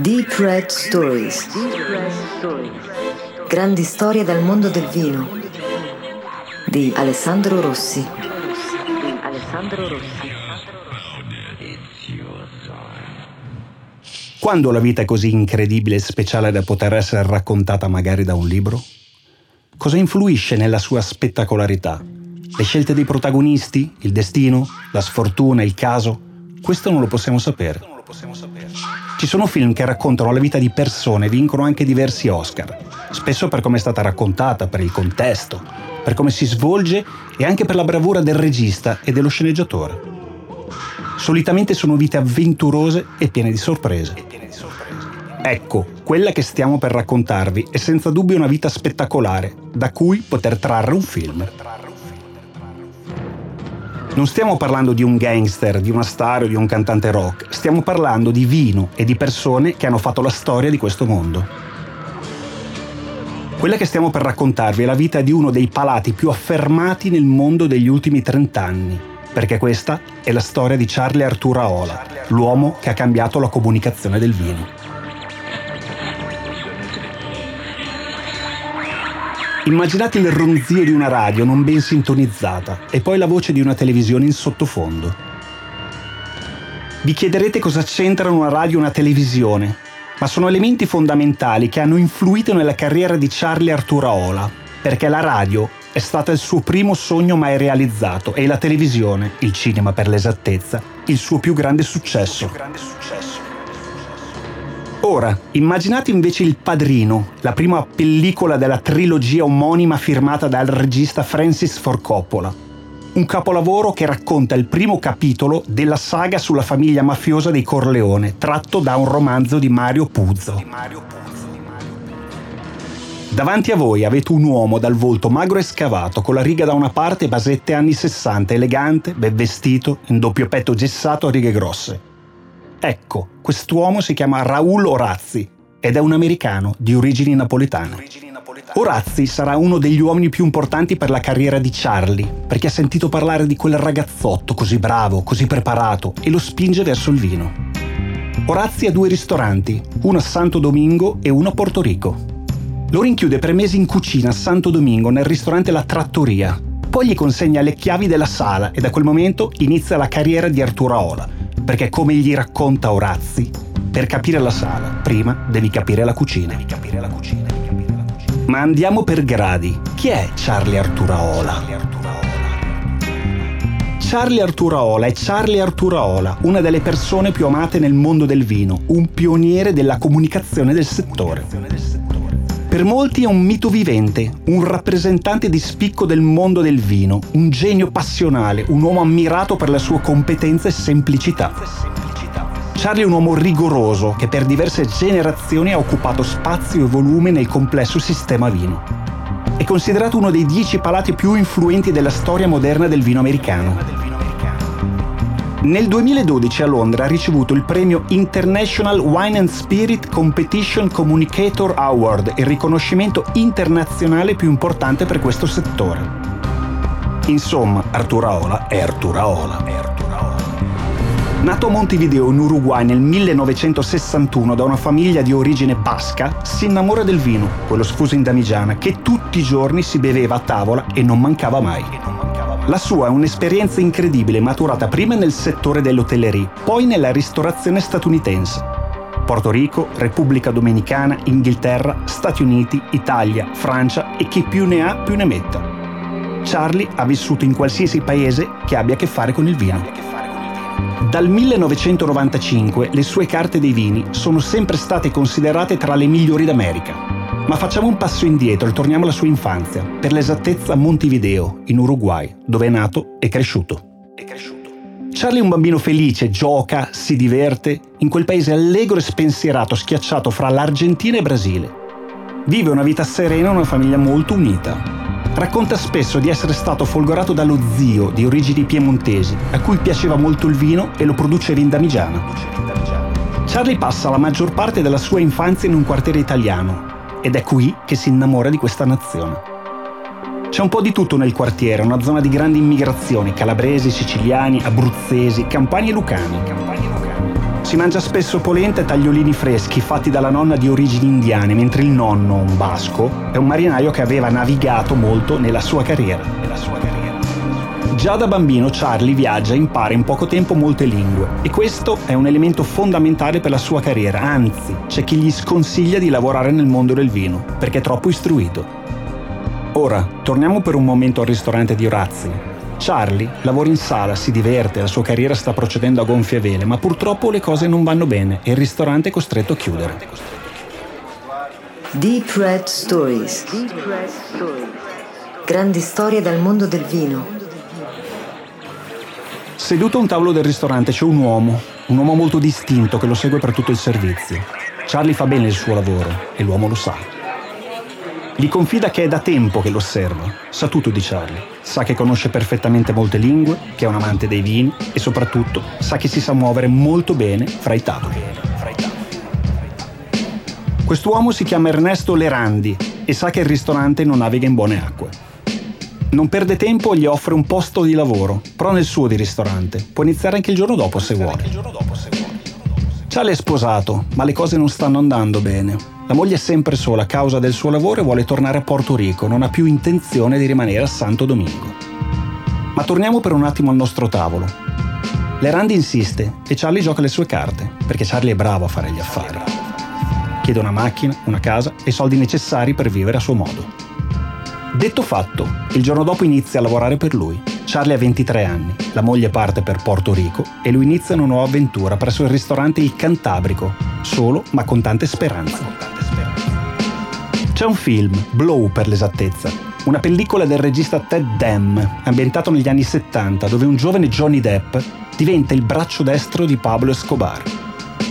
Deep Red Stories. Grandi storie dal mondo del vino di Alessandro Rossi. Quando la vita è così incredibile e speciale da poter essere raccontata magari da un libro? Cosa influisce nella sua spettacolarità? Le scelte dei protagonisti? Il destino? La sfortuna? Il caso? Questo non lo possiamo sapere. Ci sono film che raccontano la vita di persone e vincono anche diversi Oscar, spesso per come è stata raccontata, per il contesto, per come si svolge e anche per la bravura del regista e dello sceneggiatore. Solitamente sono vite avventurose e piene di sorprese. Ecco, quella che stiamo per raccontarvi è senza dubbio una vita spettacolare, da cui poter trarre un film. Non stiamo parlando di un gangster, di una star o di un cantante rock, stiamo parlando di vino e di persone che hanno fatto la storia di questo mondo. Quella che stiamo per raccontarvi è la vita di uno dei palati più affermati nel mondo degli ultimi 30 anni, perché questa è la storia di Charlie Arturo Aola, l'uomo che ha cambiato la comunicazione del vino. Immaginate il ronzio di una radio non ben sintonizzata e poi la voce di una televisione in sottofondo. Vi chiederete cosa c'entrano una radio e una televisione, ma sono elementi fondamentali che hanno influito nella carriera di Charlie Arturaola, perché la radio è stata il suo primo sogno mai realizzato e la televisione, il cinema per l'esattezza, il suo più grande successo. Ora, immaginate invece Il Padrino, la prima pellicola della trilogia omonima firmata dal regista Francis Ford Coppola. Un capolavoro che racconta il primo capitolo della saga sulla famiglia mafiosa dei Corleone, tratto da un romanzo di Mario Puzo. Davanti a voi avete un uomo dal volto magro e scavato, con la riga da una parte e basette anni 60, elegante, ben vestito, in doppio petto gessato a righe grosse. Ecco, quest'uomo si chiama Raul Orazzi ed è un americano di origini napoletane. Orazzi sarà uno degli uomini più importanti per la carriera di Charlie, perché ha sentito parlare di quel ragazzotto così bravo, così preparato e lo spinge verso il vino. Orazzi ha due ristoranti, uno a Santo Domingo e uno a Porto Rico. Lo rinchiude per mesi in cucina a Santo Domingo nel ristorante La Trattoria. Poi gli consegna le chiavi della sala e da quel momento inizia la carriera di Arturo Aola, perché come gli racconta Orazzi, per capire la sala, prima devi capire la cucina. Devi capire la cucina. Ma andiamo per gradi. Chi è Charlie Arturaola? Charlie Arturaola è Charlie Arturaola, una delle persone più amate nel mondo del vino, un pioniere della comunicazione del settore. Per molti è un mito vivente, un rappresentante di spicco del mondo del vino, un genio passionale, un uomo ammirato per la sua competenza e semplicità. Charlie è un uomo rigoroso che per diverse generazioni ha occupato spazio e volume nel complesso sistema vino. È considerato uno dei dieci palati più influenti della storia moderna del vino americano. Nel 2012 a Londra ha ricevuto il premio International Wine and Spirit Competition Communicator Award, il riconoscimento internazionale più importante per questo settore. Insomma, Arturo Aola è Arturo Aola. È Arturo Aola. Nato a Montevideo in Uruguay nel 1961 da una famiglia di origine basca, si innamora del vino, quello sfuso in damigiana, che tutti i giorni si beveva a tavola e non mancava mai. La sua è un'esperienza incredibile maturata prima nel settore dell'hotellerie, poi nella ristorazione statunitense. Porto Rico, Repubblica Dominicana, Inghilterra, Stati Uniti, Italia, Francia e chi più ne ha più ne metta. Charlie ha vissuto in qualsiasi paese che abbia a che fare con il vino. Dal 1995 le sue carte dei vini sono sempre state considerate tra le migliori d'America. Ma facciamo un passo indietro e torniamo alla sua infanzia, per l'esattezza a Montevideo, in Uruguay, dove è nato e cresciuto. È cresciuto. Charlie è un bambino felice, gioca, si diverte, in quel paese allegro e spensierato, schiacciato fra l'Argentina e il Brasile. Vive una vita serena in una famiglia molto unita. Racconta spesso di essere stato folgorato dallo zio di origini piemontesi, a cui piaceva molto il vino e lo produceva in damigiana. Charlie passa la maggior parte della sua infanzia in un quartiere italiano, ed è qui che si innamora di questa nazione. C'è un po' di tutto nel quartiere, una zona di grandi immigrazioni, calabresi, siciliani, abruzzesi, campani e lucani. Si mangia spesso polenta e tagliolini freschi fatti dalla nonna di origini indiane, mentre il nonno, un basco, è un marinaio che aveva navigato molto nella sua carriera. Nella sua carriera. Già da bambino Charlie viaggia e impara in poco tempo molte lingue e questo è un elemento fondamentale per la sua carriera, anzi c'è chi gli sconsiglia di lavorare nel mondo del vino perché è troppo istruito. Ora, torniamo per un momento al ristorante di Orazzi. Charlie lavora in sala, si diverte, la sua carriera sta procedendo a gonfie vele, ma purtroppo le cose non vanno bene e il ristorante è costretto a chiudere. Deep Red Stories. Grandi storie dal mondo del vino Seduto a un tavolo del ristorante c'è un uomo, un uomo molto distinto che lo segue per tutto il servizio. Charlie fa bene il suo lavoro e l'uomo lo sa. Gli confida che è da tempo che lo osserva, sa tutto di Charlie, sa che conosce perfettamente molte lingue, che è un amante dei vini e soprattutto sa che si sa muovere molto bene fra i tavoli. Quest'uomo si chiama Ernesto Lerandi e sa che il ristorante non naviga in buone acque. Non perde tempo e gli offre un posto di lavoro, però nel suo di ristorante. Può iniziare anche il giorno dopo se vuole. Charlie è sposato, ma le cose non stanno andando bene. La moglie è sempre sola a causa del suo lavoro e vuole tornare a Porto Rico, non ha più intenzione di rimanere a Santo Domingo. Ma torniamo per un attimo al nostro tavolo. Lerandi insiste e Charlie gioca le sue carte, perché Charlie è bravo a fare gli affari. Chiede una macchina, una casa e i soldi necessari per vivere a suo modo. Detto fatto, il giorno dopo inizia a lavorare per lui. Charlie ha 23 anni, la moglie parte per Porto Rico e lui inizia una nuova avventura presso il ristorante Il Cantabrico, solo ma con tante speranze. C'è un film, Blow per l'esattezza, una pellicola del regista Ted Dam, ambientato negli anni 70, dove un giovane Johnny Depp diventa il braccio destro di Pablo Escobar.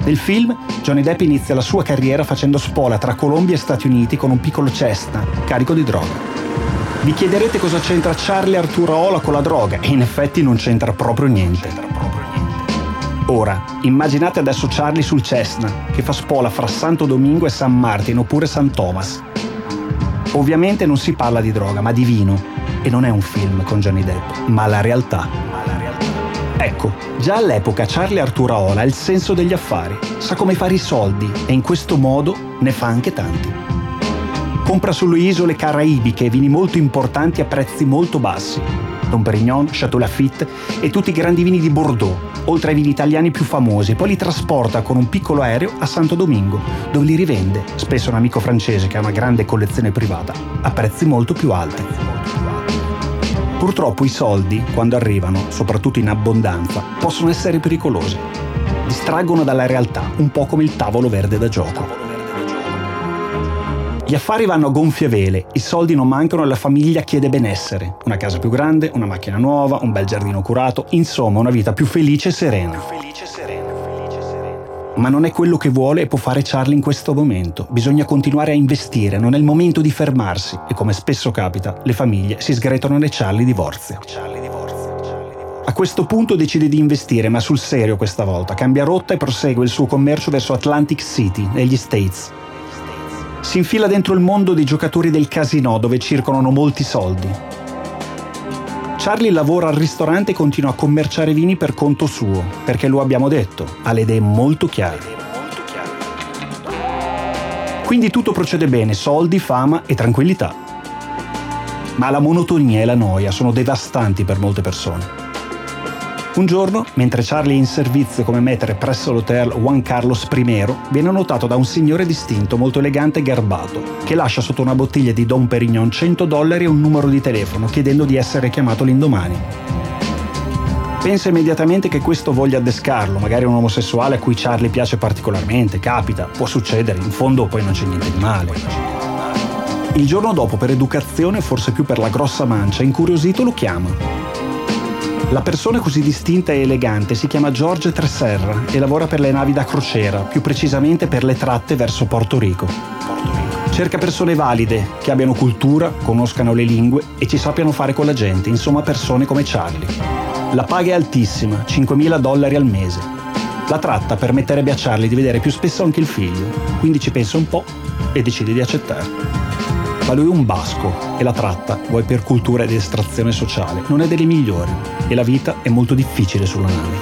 Nel film, Johnny Depp inizia la sua carriera facendo spola tra Colombia e Stati Uniti con un piccolo Cessna carico di droga. Vi chiederete cosa c'entra Charlie Arturo Ola con la droga e in effetti non c'entra proprio niente. Ora, immaginate adesso Charlie sul Cessna, che fa spola fra Santo Domingo e San Martin oppure San Thomas. Ovviamente non si parla di droga, ma di vino. E non è un film con Johnny Depp, ma la realtà. Ecco, già all'epoca Charlie Arturo Ola ha il senso degli affari, sa come fare i soldi e in questo modo ne fa anche tanti compra sulle isole caraibiche vini molto importanti a prezzi molto bassi. Don Perignon, Chateau Lafitte e tutti i grandi vini di Bordeaux, oltre ai vini italiani più famosi, poi li trasporta con un piccolo aereo a Santo Domingo, dove li rivende, spesso un amico francese che ha una grande collezione privata, a prezzi molto più alti. Purtroppo i soldi, quando arrivano, soprattutto in abbondanza, possono essere pericolosi. Distraggono dalla realtà, un po' come il tavolo verde da gioco. Gli affari vanno a gonfie vele, i soldi non mancano e la famiglia chiede benessere. Una casa più grande, una macchina nuova, un bel giardino curato, insomma una vita più felice e serena. Ma non è quello che vuole e può fare Charlie in questo momento. Bisogna continuare a investire, non è il momento di fermarsi e come spesso capita, le famiglie si sgretolano e Charlie divorzia. A questo punto decide di investire, ma sul serio questa volta. Cambia rotta e prosegue il suo commercio verso Atlantic City, negli States si infila dentro il mondo dei giocatori del casino dove circolano molti soldi. Charlie lavora al ristorante e continua a commerciare vini per conto suo, perché lo abbiamo detto, ha le idee molto chiare. Quindi tutto procede bene, soldi, fama e tranquillità. Ma la monotonia e la noia sono devastanti per molte persone. Un giorno, mentre Charlie è in servizio come metere presso l'hotel Juan Carlos I, viene notato da un signore distinto, molto elegante e garbato, che lascia sotto una bottiglia di Dom Perignon 100 dollari e un numero di telefono, chiedendo di essere chiamato l'indomani. Pensa immediatamente che questo voglia addescarlo, magari un omosessuale a cui Charlie piace particolarmente, capita, può succedere, in fondo poi non c'è niente di male. Il giorno dopo, per educazione, forse più per la grossa mancia, incuriosito lo chiama la persona così distinta e elegante si chiama George Tresserra e lavora per le navi da crociera, più precisamente per le tratte verso Porto Rico. Cerca persone valide, che abbiano cultura, conoscano le lingue e ci sappiano fare con la gente, insomma persone come Charlie. La paga è altissima, 5.000 dollari al mese. La tratta permetterebbe a Charlie di vedere più spesso anche il figlio, quindi ci pensa un po' e decide di accettare ma lui è un basco e la tratta, vuoi per cultura ed estrazione sociale, non è delle migliori e la vita è molto difficile sulla nave.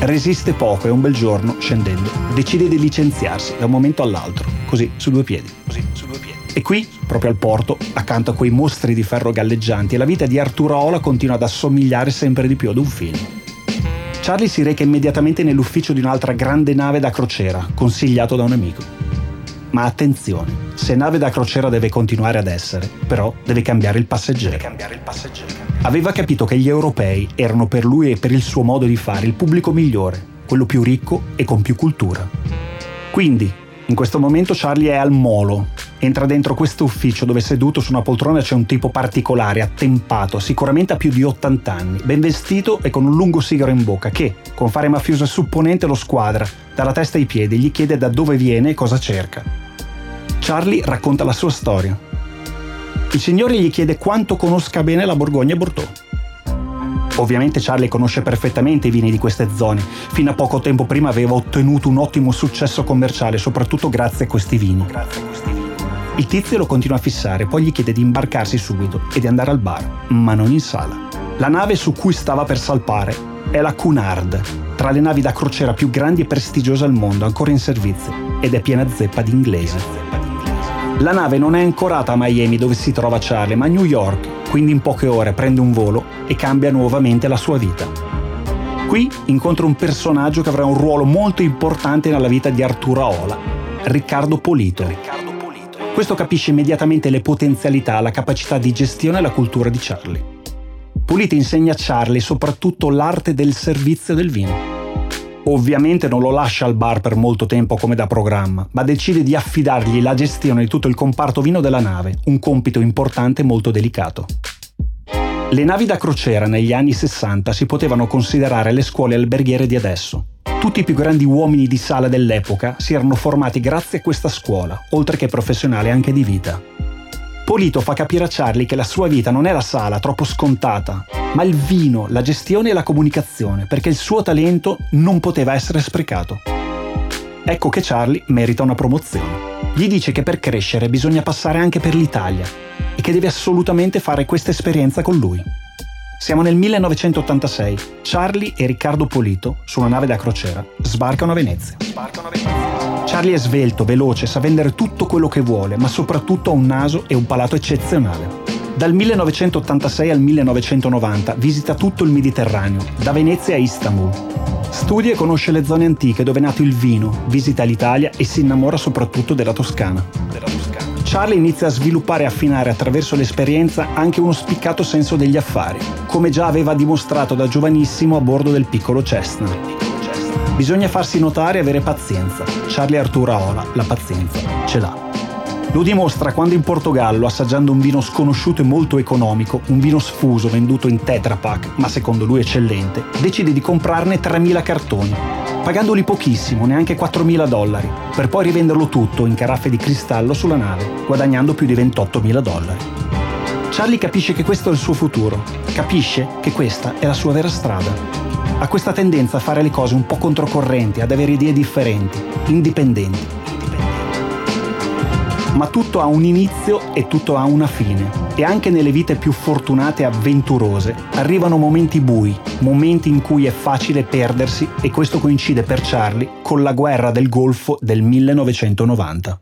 resiste poco e un bel giorno, scendendo, decide di licenziarsi da un momento all'altro, così su due piedi. Così, su due piedi. E qui, proprio al porto, accanto a quei mostri di ferro galleggianti, la vita di Arturo Ola continua ad assomigliare sempre di più ad un film. Charlie si reca immediatamente nell'ufficio di un'altra grande nave da crociera, consigliato da un amico. Ma attenzione, se nave da crociera deve continuare ad essere, però deve cambiare il passeggero. Cambiare il passeggero. Aveva capito che gli europei erano per lui e per il suo modo di fare il pubblico migliore, quello più ricco e con più cultura. Quindi, in questo momento Charlie è al molo. Entra dentro questo ufficio dove seduto su una poltrona c'è un tipo particolare, attempato, sicuramente a più di 80 anni, ben vestito e con un lungo sigaro in bocca, che, con fare mafioso e supponente, lo squadra, dalla testa ai piedi, gli chiede da dove viene e cosa cerca. Charlie racconta la sua storia. Il signore gli chiede quanto conosca bene la Borgogna Bordeaux. Ovviamente Charlie conosce perfettamente i vini di queste zone. Fino a poco tempo prima aveva ottenuto un ottimo successo commerciale, soprattutto grazie a questi vini. Il tizio lo continua a fissare, poi gli chiede di imbarcarsi subito e di andare al bar, ma non in sala. La nave su cui stava per salpare è la Cunard, tra le navi da crociera più grandi e prestigiose al mondo, ancora in servizio, ed è piena zeppa di inglesi. La nave non è ancorata a Miami dove si trova Charlie, ma a New York, quindi in poche ore prende un volo e cambia nuovamente la sua vita. Qui incontra un personaggio che avrà un ruolo molto importante nella vita di Arturo Aola, Riccardo Polito. Questo capisce immediatamente le potenzialità, la capacità di gestione e la cultura di Charlie. Polito insegna a Charlie soprattutto l'arte del servizio del vino Ovviamente non lo lascia al bar per molto tempo come da programma, ma decide di affidargli la gestione di tutto il comparto vino della nave, un compito importante e molto delicato. Le navi da crociera negli anni 60 si potevano considerare le scuole alberghiere di adesso. Tutti i più grandi uomini di sala dell'epoca si erano formati grazie a questa scuola, oltre che professionale anche di vita. Polito fa capire a Charlie che la sua vita non è la sala, troppo scontata, ma il vino, la gestione e la comunicazione, perché il suo talento non poteva essere sprecato. Ecco che Charlie merita una promozione. Gli dice che per crescere bisogna passare anche per l'Italia e che deve assolutamente fare questa esperienza con lui. Siamo nel 1986. Charlie e Riccardo Polito, su una nave da crociera, sbarcano a Venezia. Sbarcano a Venezia. Charlie è svelto, veloce, sa vendere tutto quello che vuole, ma soprattutto ha un naso e un palato eccezionale. Dal 1986 al 1990 visita tutto il Mediterraneo, da Venezia a Istanbul. Studia e conosce le zone antiche dove è nato il vino, visita l'Italia e si innamora soprattutto della Toscana. Charlie inizia a sviluppare e affinare attraverso l'esperienza anche uno spiccato senso degli affari, come già aveva dimostrato da giovanissimo a bordo del piccolo Cessna. Bisogna farsi notare e avere pazienza. Charlie Arturo Aola la pazienza ce l'ha. Lo dimostra quando in Portogallo, assaggiando un vino sconosciuto e molto economico, un vino sfuso venduto in Tetra Pak, ma secondo lui eccellente, decide di comprarne 3.000 cartoni, pagandoli pochissimo, neanche 4.000 dollari, per poi rivenderlo tutto in caraffe di cristallo sulla nave, guadagnando più di 28.000 dollari. Charlie capisce che questo è il suo futuro, capisce che questa è la sua vera strada ha questa tendenza a fare le cose un po' controcorrenti, ad avere idee differenti, indipendenti. Ma tutto ha un inizio e tutto ha una fine. E anche nelle vite più fortunate e avventurose arrivano momenti bui, momenti in cui è facile perdersi e questo coincide per Charlie con la guerra del Golfo del 1990.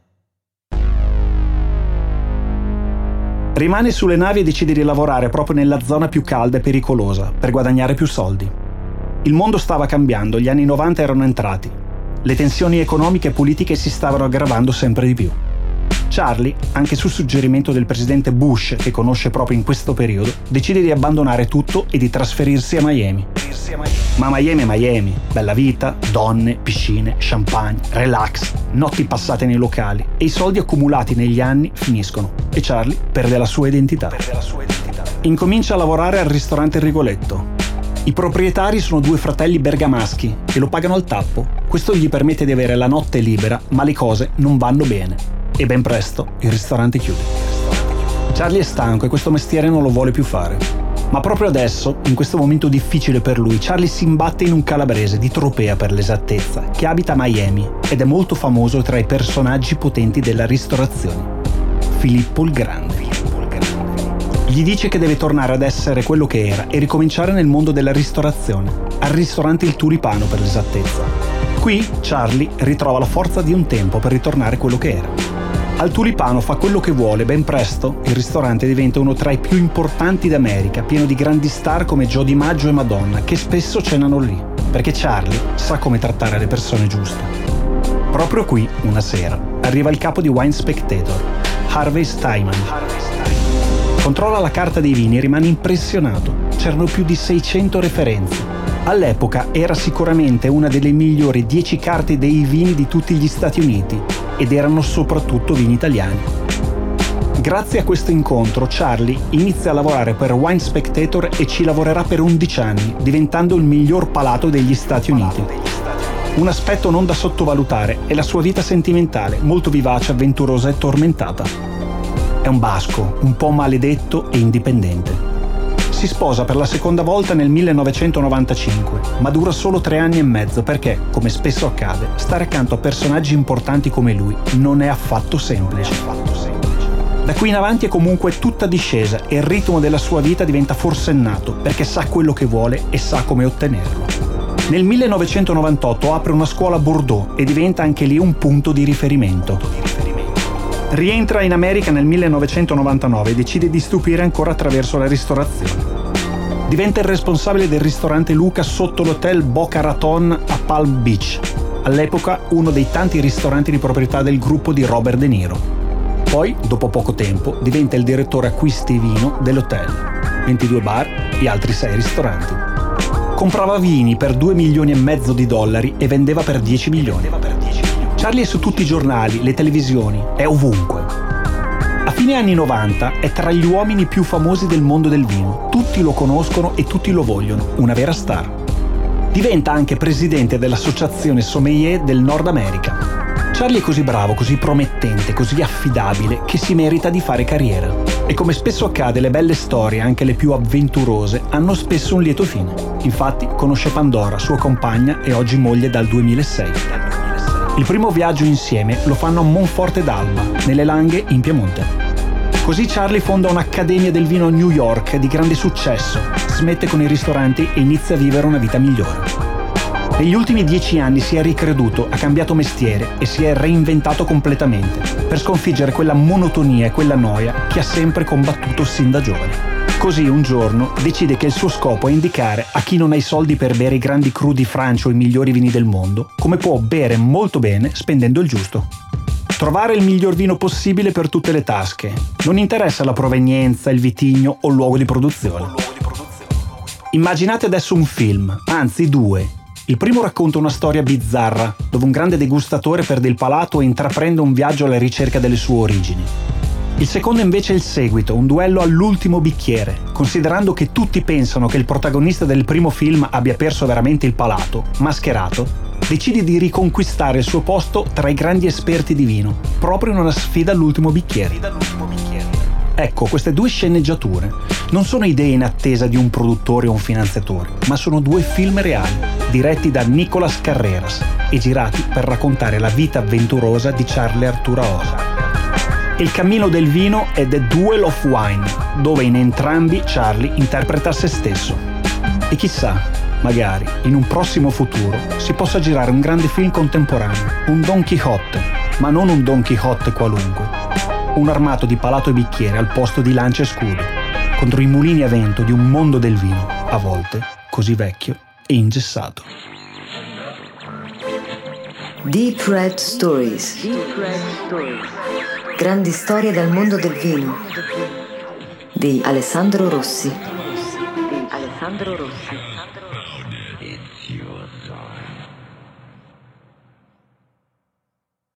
Rimane sulle navi e decide di lavorare proprio nella zona più calda e pericolosa per guadagnare più soldi. Il mondo stava cambiando, gli anni 90 erano entrati. Le tensioni economiche e politiche si stavano aggravando sempre di più. Charlie, anche su suggerimento del presidente Bush, che conosce proprio in questo periodo, decide di abbandonare tutto e di trasferirsi a Miami. Ma Miami è Miami, bella vita, donne, piscine, champagne, relax, notti passate nei locali e i soldi accumulati negli anni finiscono e Charlie perde la sua identità. Incomincia a lavorare al ristorante Rigoletto, i proprietari sono due fratelli bergamaschi e lo pagano al tappo. Questo gli permette di avere la notte libera, ma le cose non vanno bene. E ben presto il ristorante chiude. Charlie è stanco e questo mestiere non lo vuole più fare. Ma proprio adesso, in questo momento difficile per lui, Charlie si imbatte in un calabrese di Tropea per l'esattezza, che abita a Miami ed è molto famoso tra i personaggi potenti della ristorazione. Filippo il Grande. Gli dice che deve tornare ad essere quello che era e ricominciare nel mondo della ristorazione, al ristorante Il Tulipano per l'esattezza. Qui Charlie ritrova la forza di un tempo per ritornare quello che era. Al Tulipano fa quello che vuole, ben presto il ristorante diventa uno tra i più importanti d'America, pieno di grandi star come Joe DiMaggio e Madonna, che spesso cenano lì, perché Charlie sa come trattare le persone giuste. Proprio qui, una sera, arriva il capo di Wine Spectator, Harvey Steinman. Controlla la carta dei vini e rimane impressionato. C'erano più di 600 referenze. All'epoca era sicuramente una delle migliori 10 carte dei vini di tutti gli Stati Uniti ed erano soprattutto vini italiani. Grazie a questo incontro Charlie inizia a lavorare per Wine Spectator e ci lavorerà per 11 anni, diventando il miglior palato degli Stati Uniti. Un aspetto non da sottovalutare è la sua vita sentimentale, molto vivace, avventurosa e tormentata. È un basco, un po' maledetto e indipendente. Si sposa per la seconda volta nel 1995, ma dura solo tre anni e mezzo perché, come spesso accade, stare accanto a personaggi importanti come lui non è affatto semplice. Da qui in avanti è comunque tutta discesa e il ritmo della sua vita diventa forsennato perché sa quello che vuole e sa come ottenerlo. Nel 1998 apre una scuola a Bordeaux e diventa anche lì un punto di riferimento. Rientra in America nel 1999 e decide di stupire ancora attraverso la ristorazione. Diventa il responsabile del ristorante Luca sotto l'hotel Boca Raton a Palm Beach, all'epoca uno dei tanti ristoranti di proprietà del gruppo di Robert De Niro. Poi, dopo poco tempo, diventa il direttore acquisti vino dell'hotel, 22 bar e altri 6 ristoranti. Comprava vini per 2 milioni e mezzo di dollari e vendeva per 10 milioni. Charlie è su tutti i giornali, le televisioni, è ovunque. Fine anni 90 è tra gli uomini più famosi del mondo del vino. Tutti lo conoscono e tutti lo vogliono, una vera star. Diventa anche presidente dell'associazione Sommelier del Nord America. Charlie è così bravo, così promettente, così affidabile che si merita di fare carriera. E come spesso accade, le belle storie, anche le più avventurose, hanno spesso un lieto fine. Infatti conosce Pandora, sua compagna e oggi moglie dal 2006. Il primo viaggio insieme lo fanno a Monforte d'Alba, nelle Langhe in Piemonte. Così Charlie fonda un'accademia del vino a New York di grande successo, smette con i ristoranti e inizia a vivere una vita migliore. Negli ultimi dieci anni si è ricreduto, ha cambiato mestiere e si è reinventato completamente per sconfiggere quella monotonia e quella noia che ha sempre combattuto sin da giovane. Così un giorno decide che il suo scopo è indicare a chi non ha i soldi per bere i grandi cru di Francia o i migliori vini del mondo come può bere molto bene spendendo il giusto. Trovare il miglior vino possibile per tutte le tasche. Non interessa la provenienza, il vitigno o il luogo di produzione. Immaginate adesso un film, anzi due, il primo racconta una storia bizzarra, dove un grande degustatore perde il palato e intraprende un viaggio alla ricerca delle sue origini. Il secondo invece è il seguito, un duello all'ultimo bicchiere, considerando che tutti pensano che il protagonista del primo film abbia perso veramente il palato, mascherato, decide di riconquistare il suo posto tra i grandi esperti di vino, proprio in una sfida all'ultimo bicchiere. Ecco, queste due sceneggiature non sono idee in attesa di un produttore o un finanziatore, ma sono due film reali, diretti da Nicolas Carreras e girati per raccontare la vita avventurosa di Charlie Arturaola. Il cammino del vino è The Duel of Wine, dove in entrambi Charlie interpreta se stesso. E chissà, magari in un prossimo futuro si possa girare un grande film contemporaneo, un Don Quixote, ma non un Don Quixote qualunque, un armato di palato e bicchiere al posto di lancia e scudo, contro i mulini a vento di un mondo del vino, a volte così vecchio e ingessato. Deep Red Stories. Grandi storie dal mondo del vino di Alessandro Rossi. Di Alessandro Rossi.